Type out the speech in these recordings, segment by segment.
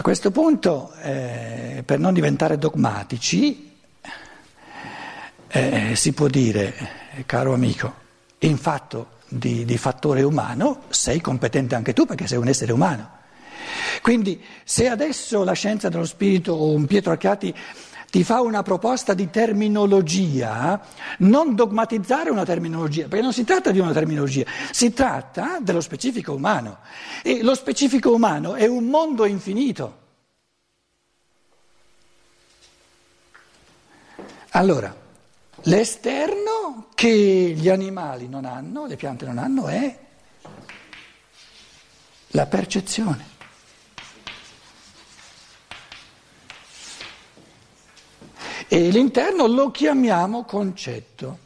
A questo punto, eh, per non diventare dogmatici, eh, si può dire, caro amico, in fatto di, di fattore umano sei competente anche tu perché sei un essere umano. Quindi se adesso la scienza dello spirito o un Pietro Archiati ti fa una proposta di terminologia, non dogmatizzare una terminologia, perché non si tratta di una terminologia, si tratta dello specifico umano. E lo specifico umano è un mondo infinito. Allora, l'esterno che gli animali non hanno, le piante non hanno, è la percezione. E l'interno lo chiamiamo concetto.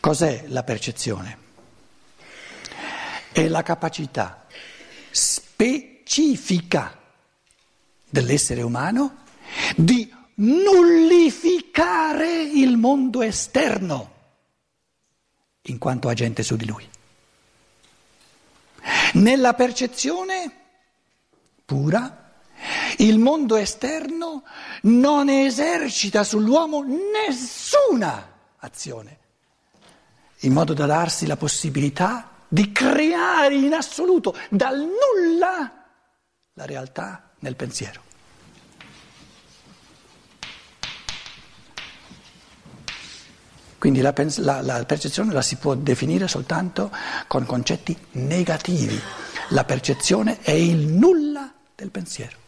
Cos'è la percezione? È la capacità specifica dell'essere umano di nullificare il mondo esterno in quanto agente su di lui. Nella percezione pura, il mondo esterno non esercita sull'uomo nessuna azione, in modo da darsi la possibilità di creare in assoluto dal nulla la realtà nel pensiero. Quindi la, la, la, percezione la si può definire soltanto con concetti negativi. La percezione è il nulla del pensiero,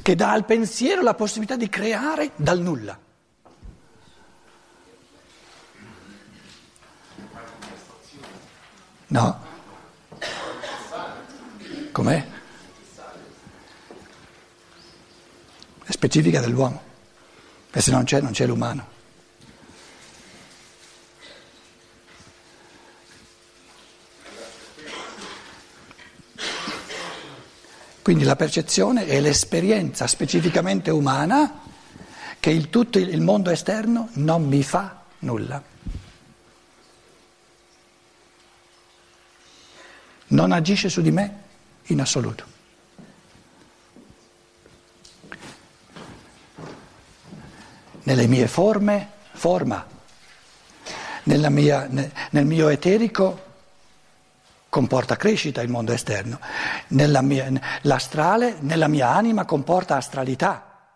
che dà al pensiero la possibilità di creare dal nulla. No. Com'è? È specifica dell'uomo. E se non c'è, non c'è l'umano. Quindi la percezione è l'esperienza specificamente umana che il tutto il mondo esterno non mi fa nulla. Non agisce su di me in assoluto. Nelle mie forme, forma, mia, nel mio eterico comporta crescita il mondo esterno, nella mia, l'astrale nella mia anima comporta astralità.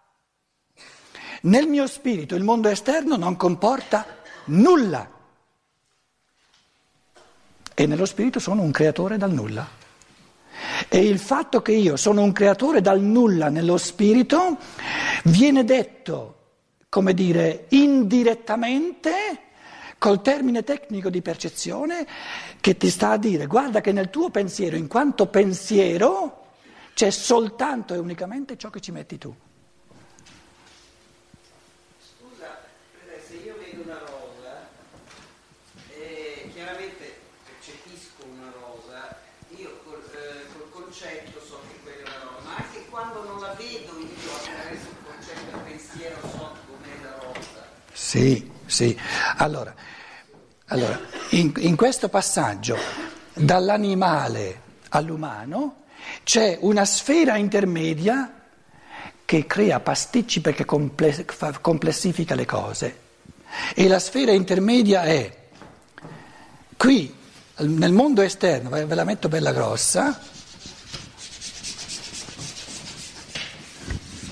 Nel mio spirito il mondo esterno non comporta nulla. E nello spirito sono un creatore dal nulla. E il fatto che io sono un creatore dal nulla nello spirito viene detto come dire, indirettamente col termine tecnico di percezione che ti sta a dire guarda che nel tuo pensiero, in quanto pensiero, c'è soltanto e unicamente ciò che ci metti tu. Sì, sì. Allora, allora in, in questo passaggio dall'animale all'umano c'è una sfera intermedia che crea pasticci perché complessifica le cose. E la sfera intermedia è qui, nel mondo esterno, ve la metto bella grossa.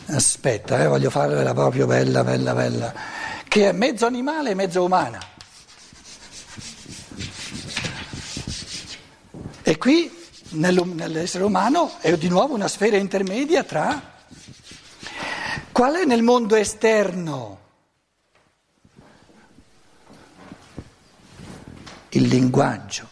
Aspetta, eh, voglio farvela proprio bella, bella, bella che è mezzo animale e mezzo umana. E qui nell'essere umano è di nuovo una sfera intermedia tra qual è nel mondo esterno il linguaggio.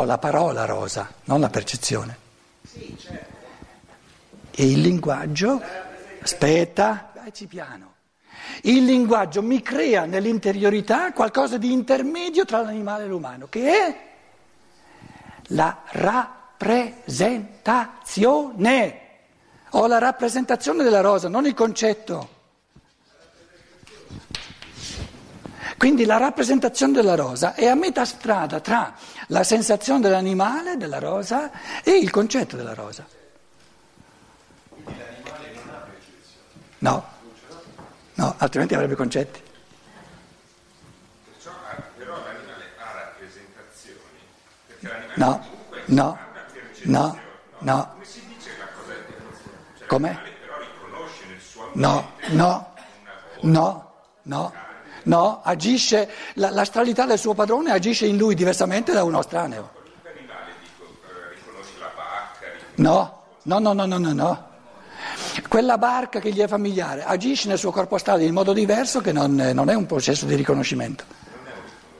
Ho la parola rosa, non la percezione. E il linguaggio, aspetta, daici piano. Il linguaggio mi crea nell'interiorità qualcosa di intermedio tra l'animale e l'umano, che è la rappresentazione. Ho la rappresentazione della rosa, non il concetto. Quindi la rappresentazione della rosa è a metà strada tra la sensazione dell'animale, della rosa, e il concetto della rosa. No, no, altrimenti avrebbe concetti. Però l'animale ha rappresentazioni, perché l'animale No, comunque no, ha una no, percezione, no. Come si dice la cosa è? Cioè? L'animale però riconosce nel suo No, no, no, no, no, agisce, la, la stralità del suo padrone agisce in lui diversamente da uno estraneo. Eh, No, no, no, no, no, no, no. Quella barca che gli è familiare agisce nel suo corpo astrale in modo diverso che non, non è un processo di riconoscimento.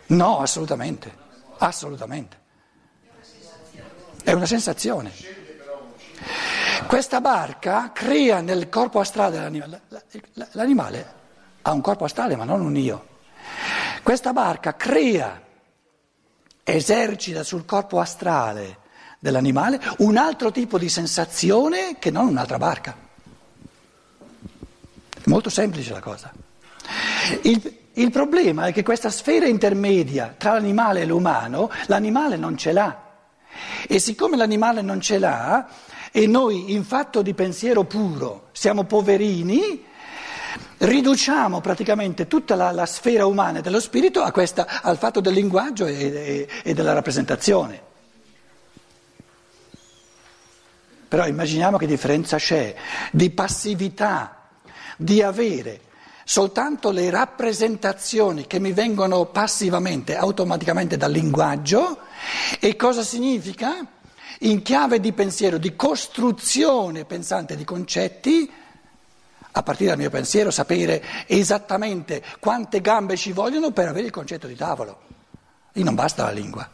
No, assolutamente, assolutamente. È una sensazione. Questa barca crea nel corpo astrale dell'animale, l'animale ha un corpo astrale ma non un io. Questa barca crea, esercita sul corpo astrale dell'animale un altro tipo di sensazione che non un'altra barca. È molto semplice la cosa. Il, il problema è che questa sfera intermedia tra l'animale e l'umano, l'animale non ce l'ha. E siccome l'animale non ce l'ha, e noi in fatto di pensiero puro siamo poverini, riduciamo praticamente tutta la, la sfera umana dello spirito questa, al fatto del linguaggio e, e, e della rappresentazione. Però immaginiamo che differenza c'è di passività, di avere soltanto le rappresentazioni che mi vengono passivamente, automaticamente dal linguaggio e cosa significa? In chiave di pensiero, di costruzione pensante di concetti, a partire dal mio pensiero sapere esattamente quante gambe ci vogliono per avere il concetto di tavolo. E non basta la lingua.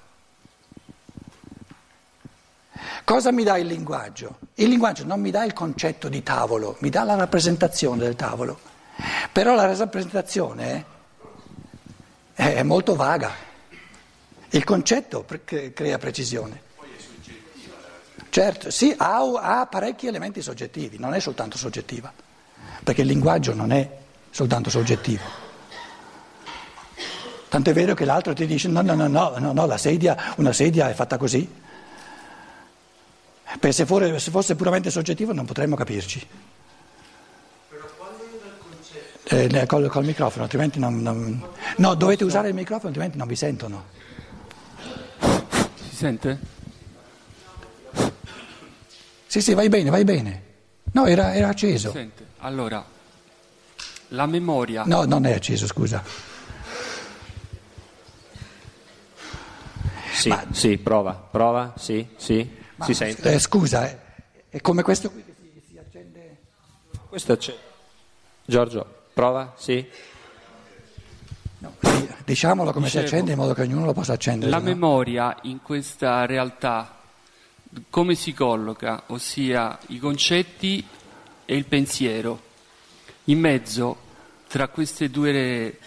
Cosa mi dà il linguaggio? Il linguaggio non mi dà il concetto di tavolo, mi dà la rappresentazione del tavolo. Però la rappresentazione è molto vaga. Il concetto crea precisione. Certo, sì, ha, ha parecchi elementi soggettivi, non è soltanto soggettiva, perché il linguaggio non è soltanto soggettivo. Tant'è vero che l'altro ti dice no, no, no, no, no, no la sedia, una sedia è fatta così. Perché se, for, se fosse puramente soggettivo non potremmo capirci. Eh, col, col, microfono, altrimenti non, non... No, dovete usare il microfono, altrimenti non vi sentono. Si sente? Sì, sì, vai bene, vai bene. No, era, era acceso. Si sente. Allora, la memoria... No, non è acceso, scusa. Sì, Ma... sì, prova, prova, sì, sì, Ma, si sente. Eh, scusa, eh, è come questo qui che si, si accende... Questo accende. Giorgio, prova, sì. No, diciamolo come Dicevo, si accende in modo che ognuno lo possa accendere. La no? memoria in questa realtà come si colloca, ossia i concetti e il pensiero. In mezzo, tra questi due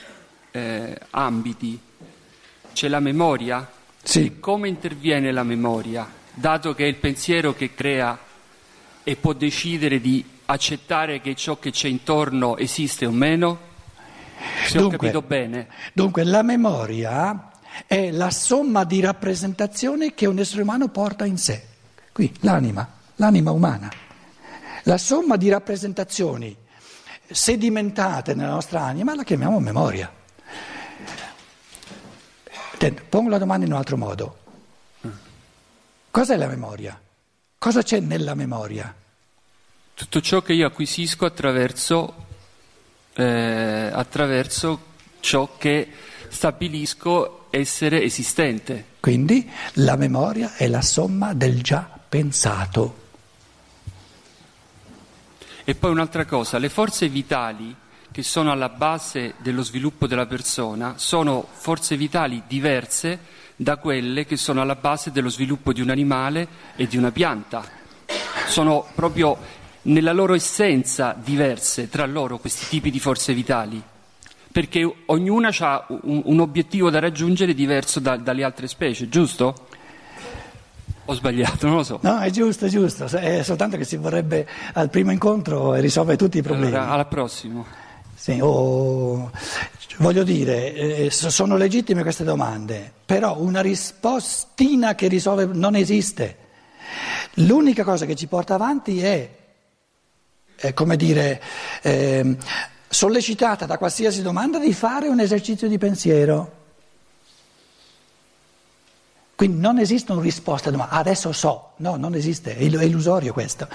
eh, ambiti, c'è la memoria. Sì. E come interviene la memoria? Dato che è il pensiero che crea e può decidere di accettare che ciò che c'è intorno esiste o meno? Se dunque, ho capito bene. Dunque, la memoria è la somma di rappresentazioni che un essere umano porta in sé. Qui, l'anima, l'anima umana. La somma di rappresentazioni sedimentate nella nostra anima la chiamiamo memoria. Pongo la domanda in un altro modo. Cos'è la memoria? Cosa c'è nella memoria? Tutto ciò che io acquisisco attraverso, eh, attraverso ciò che stabilisco essere esistente. Quindi la memoria è la somma del già pensato. E poi un'altra cosa, le forze vitali che sono alla base dello sviluppo della persona sono forze vitali diverse da quelle che sono alla base dello sviluppo di un animale e di una pianta. Sono proprio nella loro essenza diverse tra loro questi tipi di forze vitali, perché ognuna ha un, un obiettivo da raggiungere diverso da, dalle altre specie, giusto? Ho sbagliato, non lo so. No, è giusto, è giusto, è soltanto che si vorrebbe al primo incontro risolvere tutti i problemi. Allora, alla prossima. Sì, o- voglio dire, eh, so- sono legittime queste domande, però una rispostina che risolve non esiste. L'unica cosa che ci porta avanti è, è, come dire, ehm, sollecitata da qualsiasi domanda di fare un esercizio di pensiero. Quindi non esistono risposte a domande, adesso so, no, non esiste, è illusorio questo.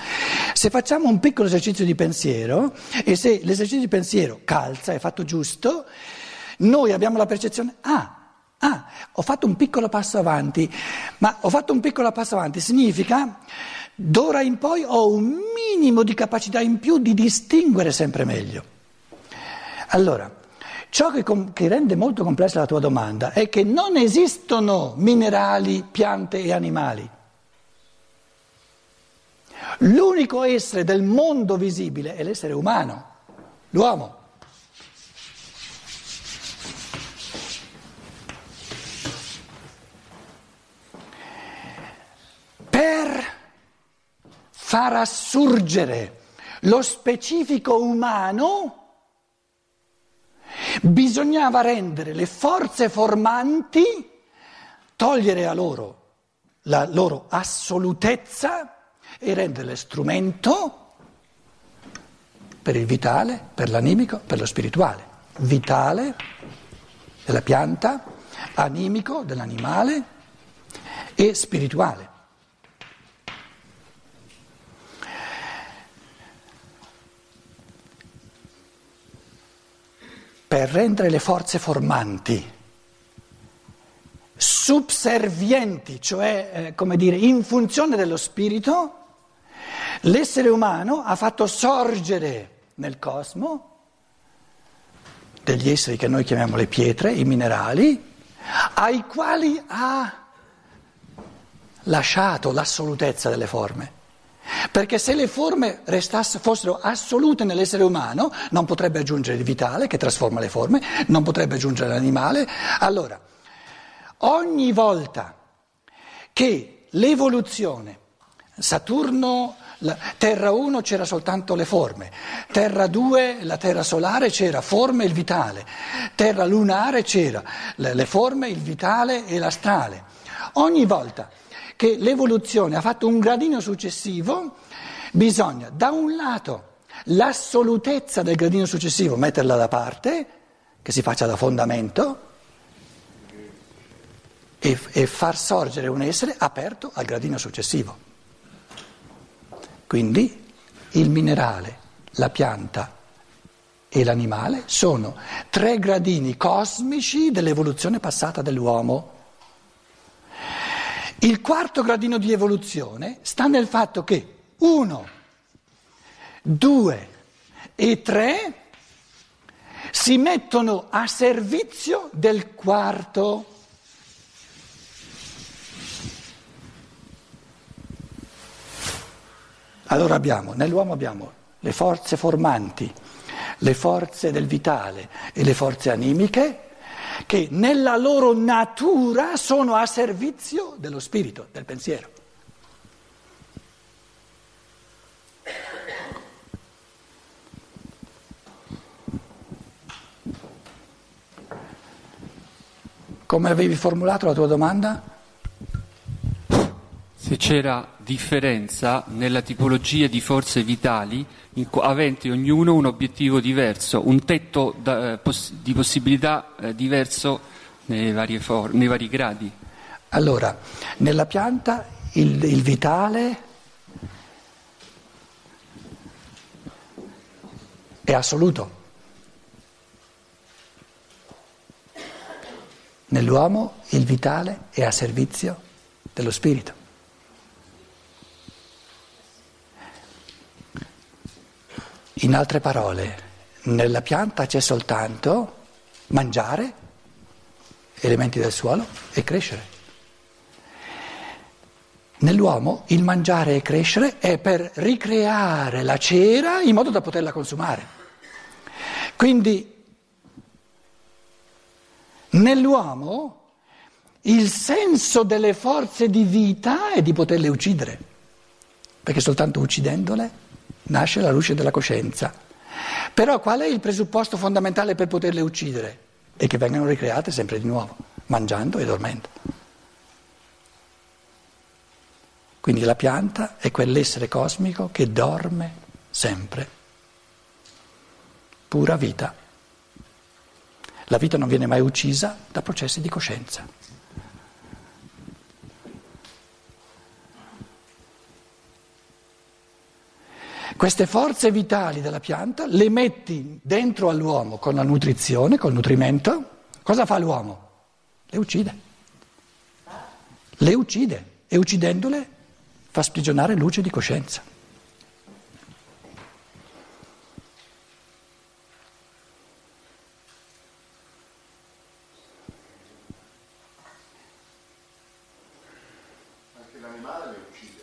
Se facciamo un piccolo esercizio di pensiero e se l'esercizio di pensiero calza, è fatto giusto, noi abbiamo la percezione, ah, ah, ho fatto un piccolo passo avanti, ma ho fatto un piccolo passo avanti significa d'ora in poi ho un minimo di capacità in più di distinguere sempre meglio. Allora, ciò che, com- che rende molto complessa la tua domanda è che non esistono minerali, piante e animali. L'unico essere del mondo visibile è l'essere umano, l'uomo. Per far assurgere lo specifico umano, bisognava rendere le forze formanti, togliere a loro la loro assolutezza e renderle strumento per il vitale, per l'animico, per lo spirituale. Vitale della pianta, animico dell'animale e spirituale. Per rendere le forze formanti subservienti, cioè eh, come dire in funzione dello spirito, l'essere umano ha fatto sorgere nel cosmo degli esseri che noi chiamiamo le pietre, i minerali, ai quali ha lasciato l'assolutezza delle forme. Perché se le forme restasse, fossero assolute nell'essere umano, non potrebbe aggiungere il vitale che trasforma le forme, non potrebbe aggiungere l'animale. Allora, ogni volta che l'evoluzione, Saturno, la, Terra 1 c'era soltanto le forme, Terra 2, la Terra solare c'era forme e il vitale, Terra lunare c'era le, le forme, il vitale e l'astrale. Ogni volta che l'evoluzione ha fatto un gradino successivo, bisogna da un lato l'assolutezza del gradino successivo metterla da parte, che si faccia da fondamento, e, e far sorgere un essere aperto al gradino successivo. Quindi il minerale, la pianta e l'animale sono tre gradini cosmici dell'evoluzione passata dell'uomo. Il quarto gradino di evoluzione sta nel fatto che uno, due e tre si mettono a servizio del quarto. Allora abbiamo, nell'uomo abbiamo le forze formanti, le forze del vitale e le forze animiche che nella loro natura sono a servizio dello spirito, del pensiero. Come avevi formulato la tua domanda? Se c'era differenza nella tipologia di forze vitali co- aventi ognuno un obiettivo diverso, un tetto da- eh, poss- di possibilità eh, diverso nei vari, for- nei vari gradi. Allora, nella pianta il, il vitale è assoluto. Nell'uomo il vitale è a servizio dello spirito. In altre parole, nella pianta c'è soltanto mangiare, elementi del suolo, e crescere. Nell'uomo il mangiare e crescere è per ricreare la cera in modo da poterla consumare. Quindi nell'uomo il senso delle forze di vita è di poterle uccidere, perché soltanto uccidendole nasce la luce della coscienza. Però qual è il presupposto fondamentale per poterle uccidere? È che vengano ricreate sempre di nuovo, mangiando e dormendo. Quindi la pianta è quell'essere cosmico che dorme sempre. Pura vita. La vita non viene mai uccisa da processi di coscienza. Queste forze vitali della pianta le metti dentro all'uomo con la nutrizione, col nutrimento. Cosa fa l'uomo? Le uccide. Le uccide e uccidendole fa sprigionare luce di coscienza. Anche l'animale le uccide.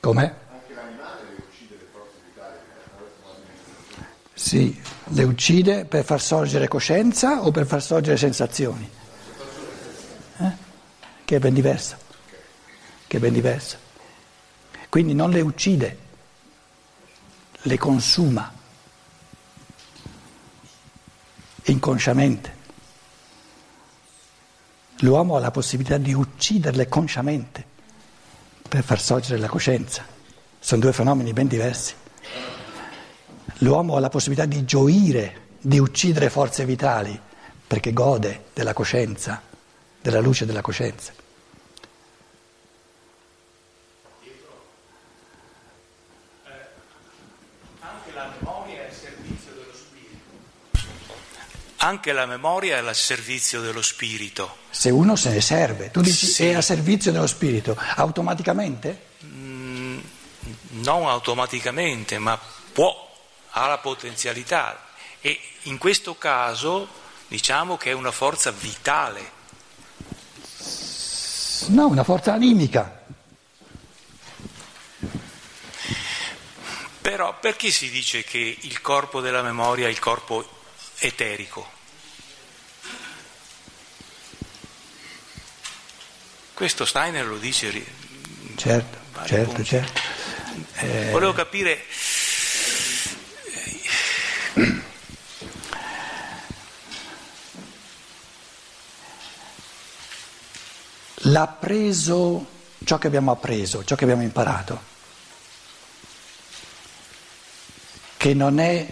Come? Anche l'animale le uccide le forze vitali. Sì, le uccide per far sorgere coscienza o per far sorgere sensazioni? Eh? Che è ben diversa. Che è ben diversa. Quindi non le uccide, le consuma inconsciamente. L'uomo ha la possibilità di ucciderle consciamente per far sorgere la coscienza. Sono due fenomeni ben diversi. L'uomo ha la possibilità di gioire, di uccidere forze vitali, perché gode della coscienza, della luce della coscienza. Anche la memoria è al servizio dello spirito. Anche la memoria è al servizio dello spirito. Se uno se ne serve, tu dici Sì. è a servizio dello spirito, automaticamente? Non automaticamente, ma può, ha la potenzialità. E in questo caso diciamo che è una forza vitale. No, una forza animica. Però perché si dice che il corpo della memoria è il corpo eterico? Questo Steiner lo dice. Certo, certo, punti. certo. Volevo capire L'ha preso ciò che abbiamo appreso, ciò che abbiamo imparato, che non è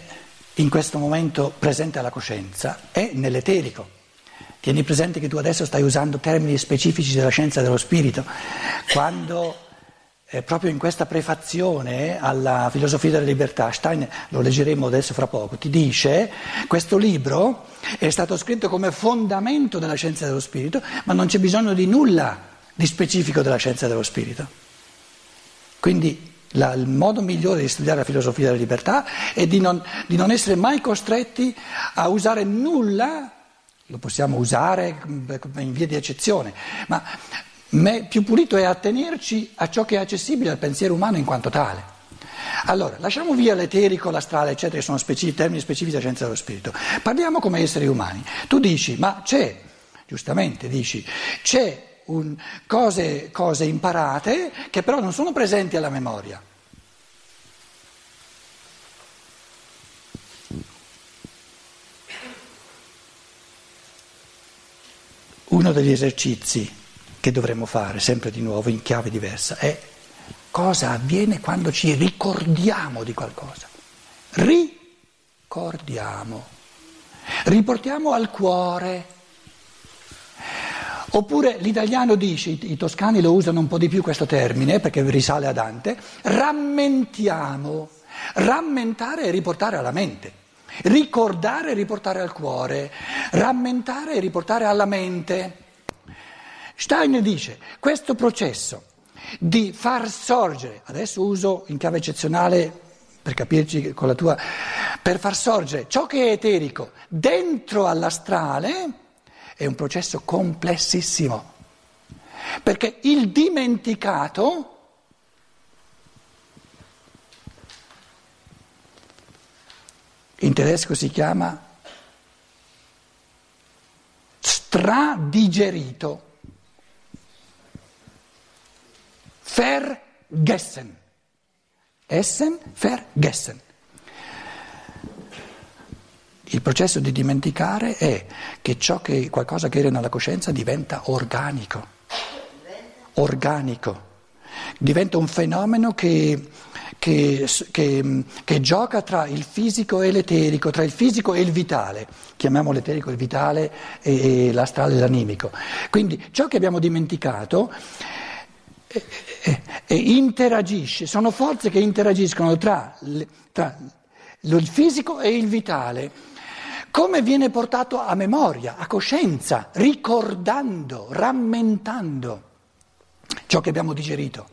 in questo momento presente alla coscienza, è nell'eterico. Tieni presente che tu adesso stai usando termini specifici della scienza dello spirito, quando eh, proprio in questa prefazione alla filosofia della libertà, Stein, lo leggeremo adesso fra poco, ti dice questo libro è stato scritto come fondamento della scienza dello spirito, ma non c'è bisogno di nulla di specifico della scienza dello spirito. Quindi la- il modo migliore di studiare la filosofia della libertà è di non, di non essere mai costretti a usare nulla, lo possiamo usare in via di eccezione, ma me- più pulito è attenerci a ciò che è accessibile al pensiero umano in quanto tale. Allora, lasciamo via l'eterico, l'astrale, eccetera, che sono specifici, termini specifici della scienza dello spirito. Parliamo come esseri umani. Tu dici, ma c'è, giustamente dici, c'è un- cose, cose imparate che però non sono presenti alla memoria. Uno degli esercizi che dovremmo fare, sempre di nuovo in chiave diversa, è cosa avviene quando ci ricordiamo di qualcosa. Ricordiamo. Riportiamo al cuore. Oppure l'italiano dice, i, toscani lo usano un po' di più questo termine perché risale a Dante, rammentiamo. Rammentare è riportare alla mente. Ricordare è riportare al cuore, rammentare è riportare alla mente. Steiner dice, questo processo di far sorgere, adesso uso in chiave eccezionale per capirci con la tua, per far sorgere ciò che è eterico dentro all'astrale è un processo complessissimo, perché il dimenticato in tedesco si chiama stradigerito Vergessen. Essen, vergessen. Il processo di dimenticare è che ciò che qualcosa che era nella coscienza diventa organico. Organico. Diventa un fenomeno che, che, che, che, gioca tra il fisico e l'eterico, tra il fisico e il vitale. Chiamiamo l'eterico il vitale e, e l'astrale l'animico. Quindi ciò che abbiamo dimenticato interagisce, sono forze che interagiscono tra, tra il fisico e il vitale come viene portato a memoria, a coscienza, ricordando, rammentando ciò che abbiamo digerito.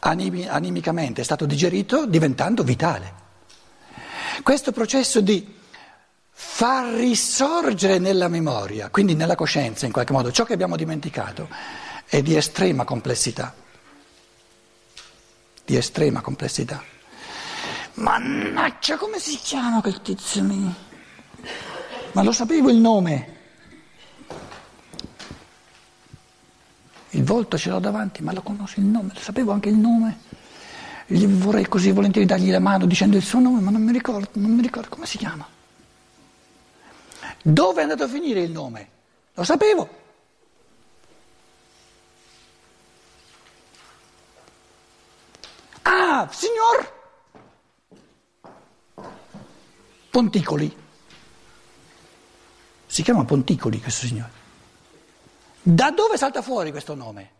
Animi, animicamente è stato digerito diventando vitale. Questo processo di far risorgere nella memoria, quindi nella coscienza in qualche modo, ciò che abbiamo dimenticato, è di estrema complessità. Di estrema complessità. Mannaggia, come si chiama quel tizio lì? Ma lo sapevo il nome. Il volto ce l'ho davanti, ma lo conosco il nome, lo sapevo anche il nome. Gli vorrei così volentieri dargli la mano dicendo il suo nome, ma non mi ricordo, non mi ricordo come si chiama. Dove è andato a finire il nome? Lo sapevo. Signor Ponticoli. Si chiama Ponticoli questo signore. Da dove salta fuori questo nome?